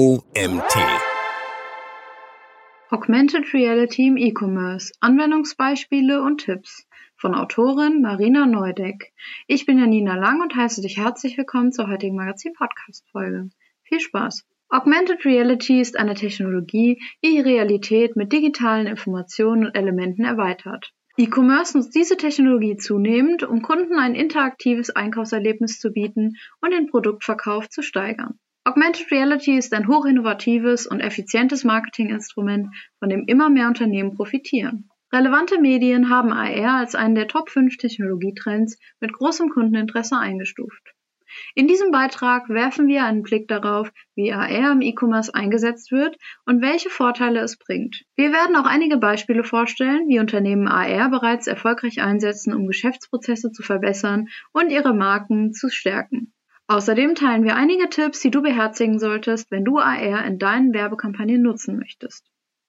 OMT. Augmented Reality im E-Commerce. Anwendungsbeispiele und Tipps. Von Autorin Marina Neudeck. Ich bin Janina Lang und heiße dich herzlich willkommen zur heutigen Magazin-Podcast-Folge. Viel Spaß! Augmented Reality ist eine Technologie, die die Realität mit digitalen Informationen und Elementen erweitert. E-Commerce nutzt diese Technologie zunehmend, um Kunden ein interaktives Einkaufserlebnis zu bieten und den Produktverkauf zu steigern. Augmented Reality ist ein hochinnovatives und effizientes Marketinginstrument, von dem immer mehr Unternehmen profitieren. Relevante Medien haben AR als einen der Top 5 Technologietrends mit großem Kundeninteresse eingestuft. In diesem Beitrag werfen wir einen Blick darauf, wie AR im E-Commerce eingesetzt wird und welche Vorteile es bringt. Wir werden auch einige Beispiele vorstellen, wie Unternehmen AR bereits erfolgreich einsetzen, um Geschäftsprozesse zu verbessern und ihre Marken zu stärken. Außerdem teilen wir einige Tipps, die du beherzigen solltest, wenn du AR in deinen Werbekampagnen nutzen möchtest.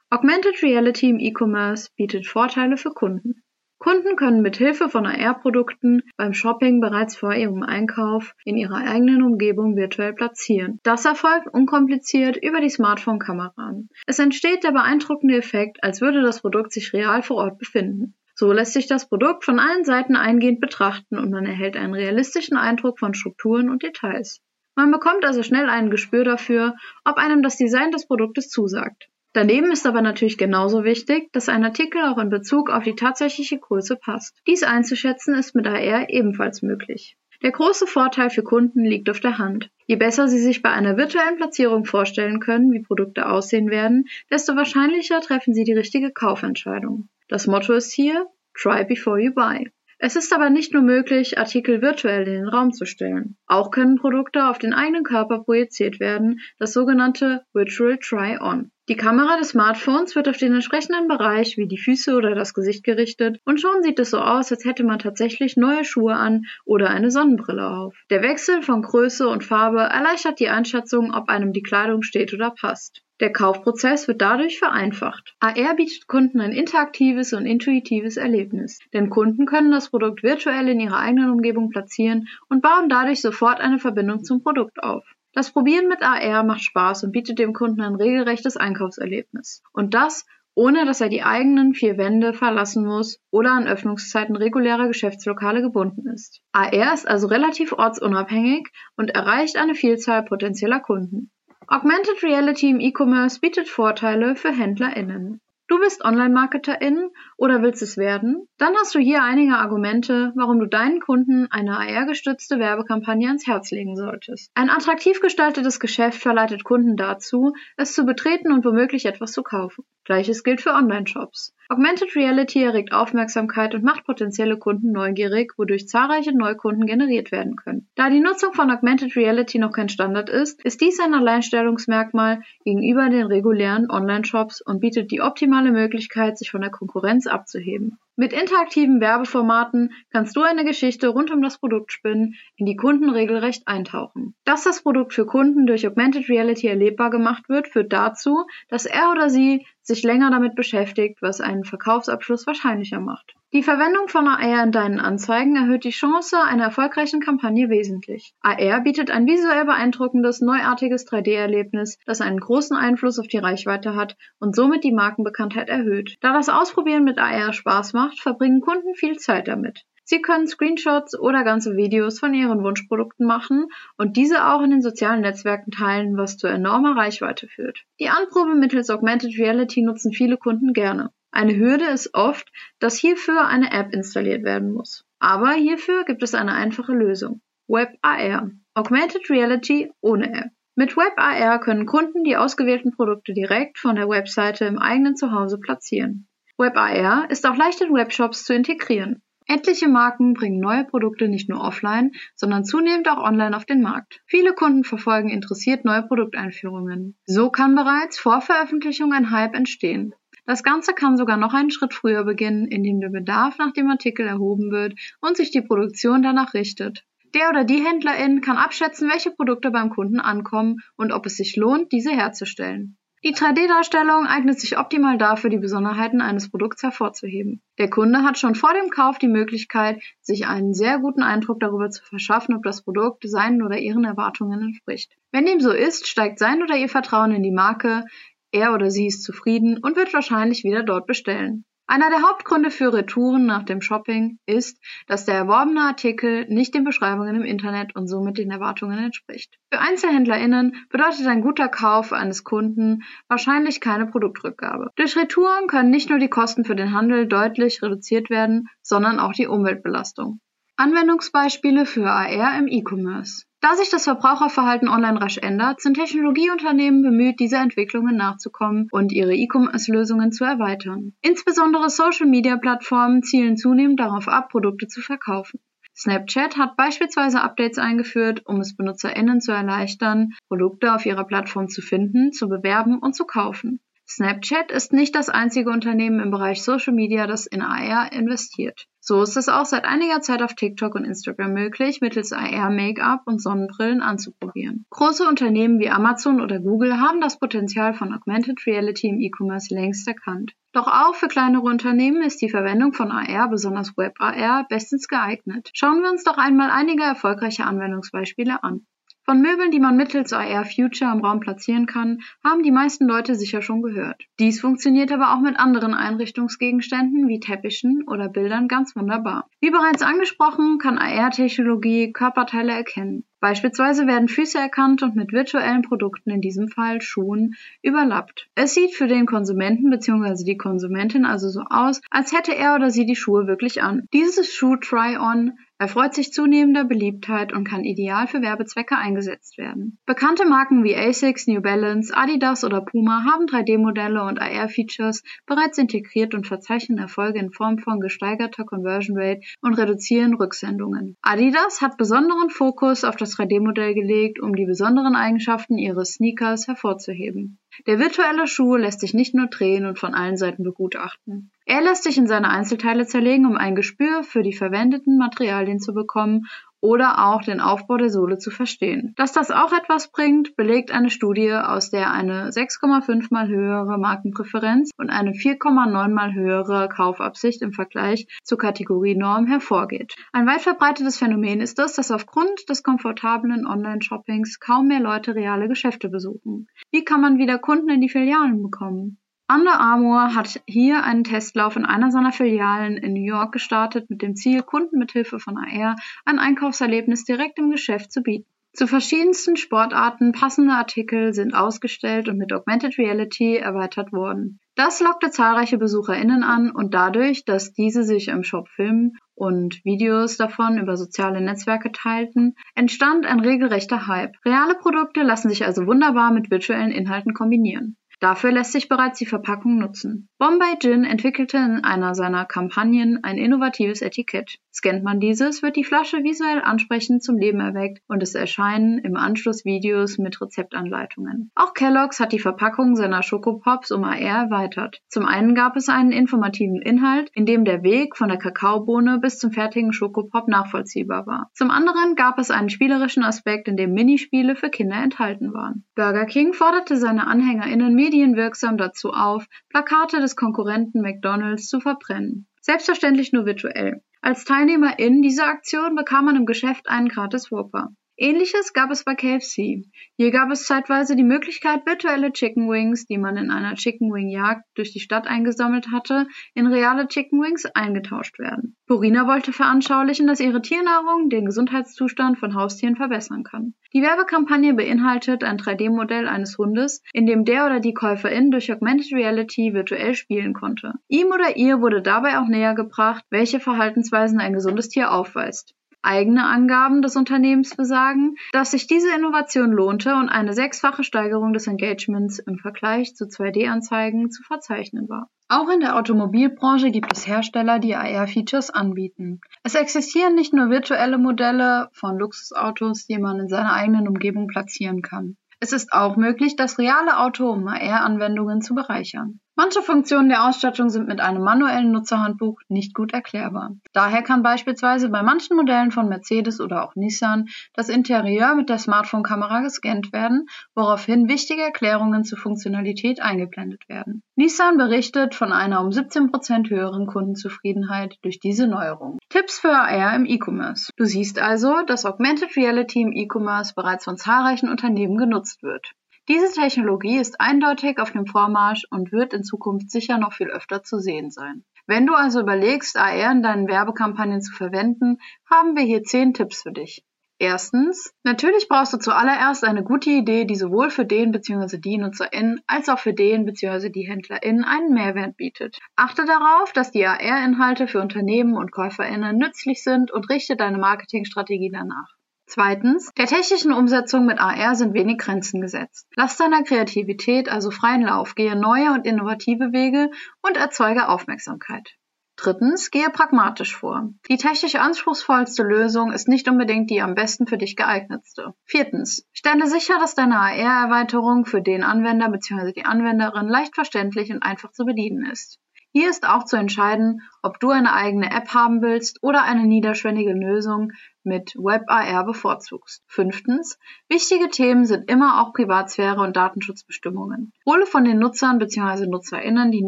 Augmented Reality im E-Commerce bietet Vorteile für Kunden. Kunden können mit Hilfe von AR-Produkten beim Shopping bereits vor ihrem Einkauf in ihrer eigenen Umgebung virtuell platzieren. Das erfolgt unkompliziert über die Smartphone-Kamera. Es entsteht der beeindruckende Effekt, als würde das Produkt sich real vor Ort befinden. So lässt sich das Produkt von allen Seiten eingehend betrachten und man erhält einen realistischen Eindruck von Strukturen und Details. Man bekommt also schnell ein Gespür dafür, ob einem das Design des Produktes zusagt. Daneben ist aber natürlich genauso wichtig, dass ein Artikel auch in Bezug auf die tatsächliche Größe passt. Dies einzuschätzen ist mit AR ebenfalls möglich. Der große Vorteil für Kunden liegt auf der Hand. Je besser sie sich bei einer virtuellen Platzierung vorstellen können, wie Produkte aussehen werden, desto wahrscheinlicher treffen sie die richtige Kaufentscheidung. Das Motto ist hier Try before you buy. Es ist aber nicht nur möglich, Artikel virtuell in den Raum zu stellen. Auch können Produkte auf den eigenen Körper projiziert werden, das sogenannte Virtual Try-On. Die Kamera des Smartphones wird auf den entsprechenden Bereich wie die Füße oder das Gesicht gerichtet und schon sieht es so aus, als hätte man tatsächlich neue Schuhe an oder eine Sonnenbrille auf. Der Wechsel von Größe und Farbe erleichtert die Einschätzung, ob einem die Kleidung steht oder passt. Der Kaufprozess wird dadurch vereinfacht. AR bietet Kunden ein interaktives und intuitives Erlebnis, denn Kunden können das Produkt virtuell in ihrer eigenen Umgebung platzieren und bauen dadurch sofort eine Verbindung zum Produkt auf. Das Probieren mit AR macht Spaß und bietet dem Kunden ein regelrechtes Einkaufserlebnis. Und das, ohne dass er die eigenen vier Wände verlassen muss oder an Öffnungszeiten regulärer Geschäftslokale gebunden ist. AR ist also relativ ortsunabhängig und erreicht eine Vielzahl potenzieller Kunden. Augmented Reality im E-Commerce bietet Vorteile für HändlerInnen. Du bist Online-Marketerin oder willst es werden? Dann hast du hier einige Argumente, warum du deinen Kunden eine AR-gestützte Werbekampagne ans Herz legen solltest. Ein attraktiv gestaltetes Geschäft verleitet Kunden dazu, es zu betreten und womöglich etwas zu kaufen. Gleiches gilt für Online-Shops. Augmented Reality erregt Aufmerksamkeit und macht potenzielle Kunden neugierig, wodurch zahlreiche Neukunden generiert werden können. Da die Nutzung von Augmented Reality noch kein Standard ist, ist dies ein Alleinstellungsmerkmal gegenüber den regulären Online-Shops und bietet die optimale Möglichkeit, sich von der Konkurrenz abzuheben. Mit interaktiven Werbeformaten kannst du eine Geschichte rund um das Produkt spinnen, in die Kunden regelrecht eintauchen. Dass das Produkt für Kunden durch Augmented Reality erlebbar gemacht wird, führt dazu, dass er oder sie sich länger damit beschäftigt, was einen Verkaufsabschluss wahrscheinlicher macht. Die Verwendung von AR in deinen Anzeigen erhöht die Chance einer erfolgreichen Kampagne wesentlich. AR bietet ein visuell beeindruckendes, neuartiges 3D-Erlebnis, das einen großen Einfluss auf die Reichweite hat und somit die Markenbekanntheit erhöht. Da das Ausprobieren mit AR Spaß macht, verbringen Kunden viel Zeit damit. Sie können Screenshots oder ganze Videos von ihren Wunschprodukten machen und diese auch in den sozialen Netzwerken teilen, was zu enormer Reichweite führt. Die Anprobe mittels Augmented Reality nutzen viele Kunden gerne. Eine Hürde ist oft, dass hierfür eine App installiert werden muss. Aber hierfür gibt es eine einfache Lösung. WebAR. Augmented Reality ohne App. Mit WebAR können Kunden die ausgewählten Produkte direkt von der Webseite im eigenen Zuhause platzieren. WebAR ist auch leicht in Webshops zu integrieren. Etliche Marken bringen neue Produkte nicht nur offline, sondern zunehmend auch online auf den Markt. Viele Kunden verfolgen interessiert neue Produkteinführungen. So kann bereits vor Veröffentlichung ein Hype entstehen. Das Ganze kann sogar noch einen Schritt früher beginnen, indem der Bedarf nach dem Artikel erhoben wird und sich die Produktion danach richtet. Der oder die Händlerin kann abschätzen, welche Produkte beim Kunden ankommen und ob es sich lohnt, diese herzustellen. Die 3D-Darstellung eignet sich optimal dafür, die Besonderheiten eines Produkts hervorzuheben. Der Kunde hat schon vor dem Kauf die Möglichkeit, sich einen sehr guten Eindruck darüber zu verschaffen, ob das Produkt seinen oder ihren Erwartungen entspricht. Wenn dem so ist, steigt sein oder ihr Vertrauen in die Marke, er oder sie ist zufrieden und wird wahrscheinlich wieder dort bestellen. Einer der Hauptgründe für Retouren nach dem Shopping ist, dass der erworbene Artikel nicht den Beschreibungen im Internet und somit den Erwartungen entspricht. Für EinzelhändlerInnen bedeutet ein guter Kauf eines Kunden wahrscheinlich keine Produktrückgabe. Durch Retouren können nicht nur die Kosten für den Handel deutlich reduziert werden, sondern auch die Umweltbelastung. Anwendungsbeispiele für AR im E-Commerce. Da sich das Verbraucherverhalten online rasch ändert, sind Technologieunternehmen bemüht, diese Entwicklungen nachzukommen und ihre E-Commerce-Lösungen zu erweitern. Insbesondere Social-Media-Plattformen zielen zunehmend darauf ab, Produkte zu verkaufen. Snapchat hat beispielsweise Updates eingeführt, um es BenutzerInnen zu erleichtern, Produkte auf ihrer Plattform zu finden, zu bewerben und zu kaufen. Snapchat ist nicht das einzige Unternehmen im Bereich Social Media, das in AR investiert. So ist es auch seit einiger Zeit auf TikTok und Instagram möglich, mittels AR-Make-up und Sonnenbrillen anzuprobieren. Große Unternehmen wie Amazon oder Google haben das Potenzial von Augmented Reality im E-Commerce längst erkannt. Doch auch für kleinere Unternehmen ist die Verwendung von AR, besonders Web-AR, bestens geeignet. Schauen wir uns doch einmal einige erfolgreiche Anwendungsbeispiele an. Von Möbeln, die man mittels AR Future im Raum platzieren kann, haben die meisten Leute sicher schon gehört. Dies funktioniert aber auch mit anderen Einrichtungsgegenständen wie Teppichen oder Bildern ganz wunderbar. Wie bereits angesprochen, kann AR-Technologie Körperteile erkennen. Beispielsweise werden Füße erkannt und mit virtuellen Produkten, in diesem Fall Schuhen, überlappt. Es sieht für den Konsumenten bzw. die Konsumentin also so aus, als hätte er oder sie die Schuhe wirklich an. Dieses Schuh-Try-On erfreut sich zunehmender Beliebtheit und kann ideal für Werbezwecke eingesetzt werden. Bekannte Marken wie ASICS, New Balance, Adidas oder Puma haben 3D-Modelle und AR-Features bereits integriert und verzeichnen Erfolge in Form von gesteigerter Conversion Rate und reduzieren Rücksendungen. Adidas hat besonderen Fokus auf das 3D-Modell gelegt, um die besonderen Eigenschaften ihres Sneakers hervorzuheben. Der virtuelle Schuh lässt sich nicht nur drehen und von allen Seiten begutachten. Er lässt sich in seine Einzelteile zerlegen, um ein Gespür für die verwendeten Materialien zu bekommen oder auch den Aufbau der Sohle zu verstehen. Dass das auch etwas bringt, belegt eine Studie, aus der eine 6,5 mal höhere Markenpräferenz und eine 4,9 mal höhere Kaufabsicht im Vergleich zur Kategorienorm hervorgeht. Ein weit verbreitetes Phänomen ist es, dass aufgrund des komfortablen Online-Shoppings kaum mehr Leute reale Geschäfte besuchen. Wie kann man wieder Kunden in die Filialen bekommen? Under Armour hat hier einen Testlauf in einer seiner Filialen in New York gestartet, mit dem Ziel, Kunden mit Hilfe von AR ein Einkaufserlebnis direkt im Geschäft zu bieten. Zu verschiedensten Sportarten passende Artikel sind ausgestellt und mit Augmented Reality erweitert worden. Das lockte zahlreiche BesucherInnen an und dadurch, dass diese sich im Shop filmen und Videos davon über soziale Netzwerke teilten, entstand ein regelrechter Hype. Reale Produkte lassen sich also wunderbar mit virtuellen Inhalten kombinieren. Dafür lässt sich bereits die Verpackung nutzen. Bombay Gin entwickelte in einer seiner Kampagnen ein innovatives Etikett. Scannt man dieses, wird die Flasche visuell ansprechend zum Leben erweckt und es erscheinen im Anschluss Videos mit Rezeptanleitungen. Auch Kellogg's hat die Verpackung seiner Schokopops um AR erweitert. Zum einen gab es einen informativen Inhalt, in dem der Weg von der Kakaobohne bis zum fertigen Schokopop nachvollziehbar war. Zum anderen gab es einen spielerischen Aspekt, in dem Minispiele für Kinder enthalten waren. Burger King forderte seine AnhängerInnen medienwirksam dazu auf, Plakate des Konkurrenten McDonalds zu verbrennen. Selbstverständlich nur virtuell. Als Teilnehmer in dieser Aktion bekam man im Geschäft einen gratis Whopper. Ähnliches gab es bei KFC. Hier gab es zeitweise die Möglichkeit, virtuelle Chicken Wings, die man in einer Chicken Wing Jagd durch die Stadt eingesammelt hatte, in reale Chicken Wings eingetauscht werden. Purina wollte veranschaulichen, dass ihre Tiernahrung den Gesundheitszustand von Haustieren verbessern kann. Die Werbekampagne beinhaltet ein 3D-Modell eines Hundes, in dem der oder die Käuferin durch Augmented Reality virtuell spielen konnte. Ihm oder ihr wurde dabei auch näher gebracht, welche Verhaltensweisen ein gesundes Tier aufweist. Eigene Angaben des Unternehmens besagen, dass sich diese Innovation lohnte und eine sechsfache Steigerung des Engagements im Vergleich zu 2D-Anzeigen zu verzeichnen war. Auch in der Automobilbranche gibt es Hersteller, die AR-Features anbieten. Es existieren nicht nur virtuelle Modelle von Luxusautos, die man in seiner eigenen Umgebung platzieren kann. Es ist auch möglich, das reale Auto um AR-Anwendungen zu bereichern. Manche Funktionen der Ausstattung sind mit einem manuellen Nutzerhandbuch nicht gut erklärbar. Daher kann beispielsweise bei manchen Modellen von Mercedes oder auch Nissan das Interieur mit der Smartphone-Kamera gescannt werden, woraufhin wichtige Erklärungen zur Funktionalität eingeblendet werden. Nissan berichtet von einer um 17% höheren Kundenzufriedenheit durch diese Neuerung. Tipps für AR im E-Commerce. Du siehst also, dass Augmented Reality im E-Commerce bereits von zahlreichen Unternehmen genutzt wird. Diese Technologie ist eindeutig auf dem Vormarsch und wird in Zukunft sicher noch viel öfter zu sehen sein. Wenn du also überlegst, AR in deinen Werbekampagnen zu verwenden, haben wir hier zehn Tipps für dich. Erstens, natürlich brauchst du zuallererst eine gute Idee, die sowohl für den bzw. die NutzerInnen als auch für den bzw. die HändlerInnen einen Mehrwert bietet. Achte darauf, dass die AR-Inhalte für Unternehmen und KäuferInnen nützlich sind und richte deine Marketingstrategie danach. Zweitens, der technischen Umsetzung mit AR sind wenig Grenzen gesetzt. Lass deiner Kreativität also freien Lauf, gehe neue und innovative Wege und erzeuge Aufmerksamkeit. Drittens, gehe pragmatisch vor. Die technisch anspruchsvollste Lösung ist nicht unbedingt die am besten für dich geeignetste. Viertens, stelle sicher, dass deine AR-Erweiterung für den Anwender bzw. die Anwenderin leicht verständlich und einfach zu bedienen ist. Hier ist auch zu entscheiden, ob du eine eigene App haben willst oder eine niederschwellige Lösung mit WebAR bevorzugst. Fünftens. Wichtige Themen sind immer auch Privatsphäre und Datenschutzbestimmungen. Hole von den Nutzern bzw. NutzerInnen die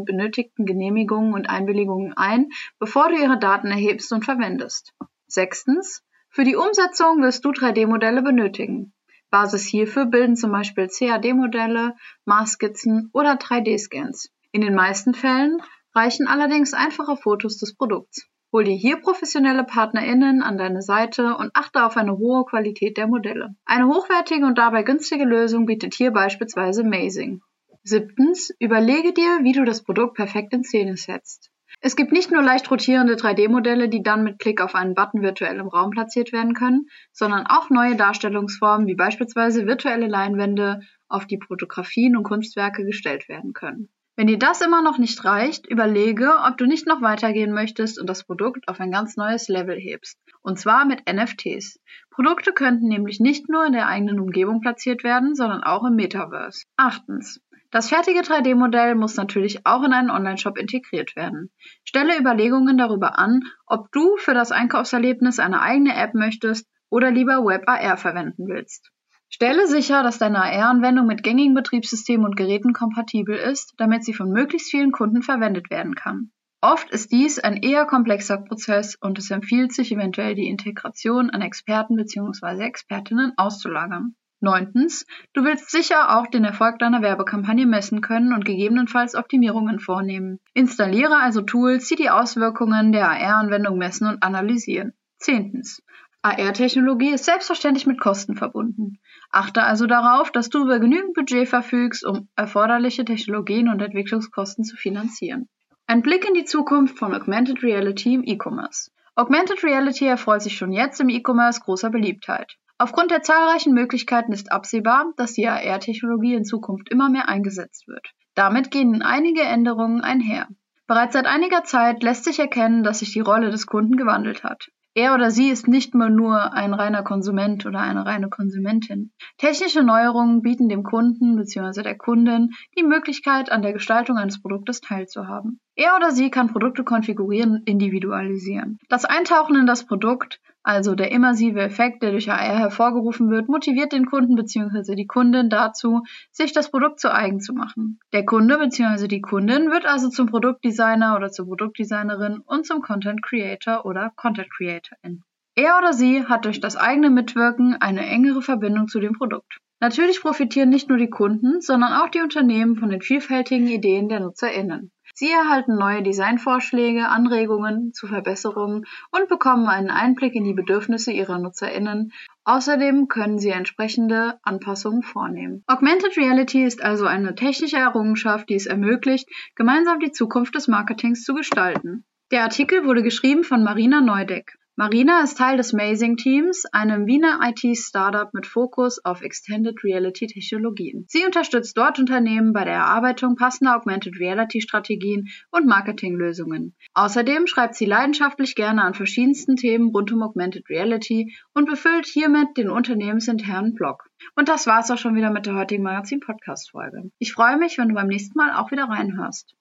benötigten Genehmigungen und Einwilligungen ein, bevor du ihre Daten erhebst und verwendest. Sechstens. Für die Umsetzung wirst du 3D-Modelle benötigen. Basis hierfür bilden zum Beispiel CAD-Modelle, Maßskizzen oder 3D-Scans. In den meisten Fällen reichen allerdings einfache Fotos des Produkts. Hol dir hier professionelle PartnerInnen an deine Seite und achte auf eine hohe Qualität der Modelle. Eine hochwertige und dabei günstige Lösung bietet hier beispielsweise Mazing. Siebtens, überlege dir, wie du das Produkt perfekt in Szene setzt. Es gibt nicht nur leicht rotierende 3D-Modelle, die dann mit Klick auf einen Button virtuell im Raum platziert werden können, sondern auch neue Darstellungsformen wie beispielsweise virtuelle Leinwände, auf die Fotografien und Kunstwerke gestellt werden können. Wenn dir das immer noch nicht reicht, überlege, ob du nicht noch weitergehen möchtest und das Produkt auf ein ganz neues Level hebst. Und zwar mit NFTs. Produkte könnten nämlich nicht nur in der eigenen Umgebung platziert werden, sondern auch im Metaverse. Achtens. Das fertige 3D-Modell muss natürlich auch in einen Online-Shop integriert werden. Stelle Überlegungen darüber an, ob du für das Einkaufserlebnis eine eigene App möchtest oder lieber WebAR verwenden willst. Stelle sicher, dass deine AR-Anwendung mit gängigen Betriebssystemen und Geräten kompatibel ist, damit sie von möglichst vielen Kunden verwendet werden kann. Oft ist dies ein eher komplexer Prozess und es empfiehlt sich eventuell die Integration an Experten bzw. Expertinnen auszulagern. Neuntens, du willst sicher auch den Erfolg deiner Werbekampagne messen können und gegebenenfalls Optimierungen vornehmen. Installiere also Tools, die die Auswirkungen der AR-Anwendung messen und analysieren. Zehntens, AR-Technologie ist selbstverständlich mit Kosten verbunden. Achte also darauf, dass du über genügend Budget verfügst, um erforderliche Technologien und Entwicklungskosten zu finanzieren. Ein Blick in die Zukunft von Augmented Reality im E-Commerce. Augmented Reality erfreut sich schon jetzt im E-Commerce großer Beliebtheit. Aufgrund der zahlreichen Möglichkeiten ist absehbar, dass die AR-Technologie in Zukunft immer mehr eingesetzt wird. Damit gehen einige Änderungen einher. Bereits seit einiger Zeit lässt sich erkennen, dass sich die Rolle des Kunden gewandelt hat. Er oder sie ist nicht mehr nur ein reiner Konsument oder eine reine Konsumentin. Technische Neuerungen bieten dem Kunden bzw. der Kundin die Möglichkeit, an der Gestaltung eines Produktes teilzuhaben. Er oder sie kann Produkte konfigurieren individualisieren. Das Eintauchen in das Produkt also der immersive Effekt, der durch AR hervorgerufen wird, motiviert den Kunden bzw. die Kundin dazu, sich das Produkt zu eigen zu machen. Der Kunde bzw. die Kundin wird also zum Produktdesigner oder zur Produktdesignerin und zum Content Creator oder Content Creatorin. Er oder sie hat durch das eigene Mitwirken eine engere Verbindung zu dem Produkt. Natürlich profitieren nicht nur die Kunden, sondern auch die Unternehmen von den vielfältigen Ideen der NutzerInnen. Sie erhalten neue Designvorschläge, Anregungen zu Verbesserungen und bekommen einen Einblick in die Bedürfnisse ihrer NutzerInnen. Außerdem können sie entsprechende Anpassungen vornehmen. Augmented Reality ist also eine technische Errungenschaft, die es ermöglicht, gemeinsam die Zukunft des Marketings zu gestalten. Der Artikel wurde geschrieben von Marina Neudeck. Marina ist Teil des Mazing Teams, einem Wiener IT-Startup mit Fokus auf Extended Reality Technologien. Sie unterstützt dort Unternehmen bei der Erarbeitung passender Augmented Reality Strategien und Marketinglösungen. Außerdem schreibt sie leidenschaftlich gerne an verschiedensten Themen rund um Augmented Reality und befüllt hiermit den unternehmensinternen Blog. Und das war's auch schon wieder mit der heutigen Magazin-Podcast-Folge. Ich freue mich, wenn du beim nächsten Mal auch wieder reinhörst.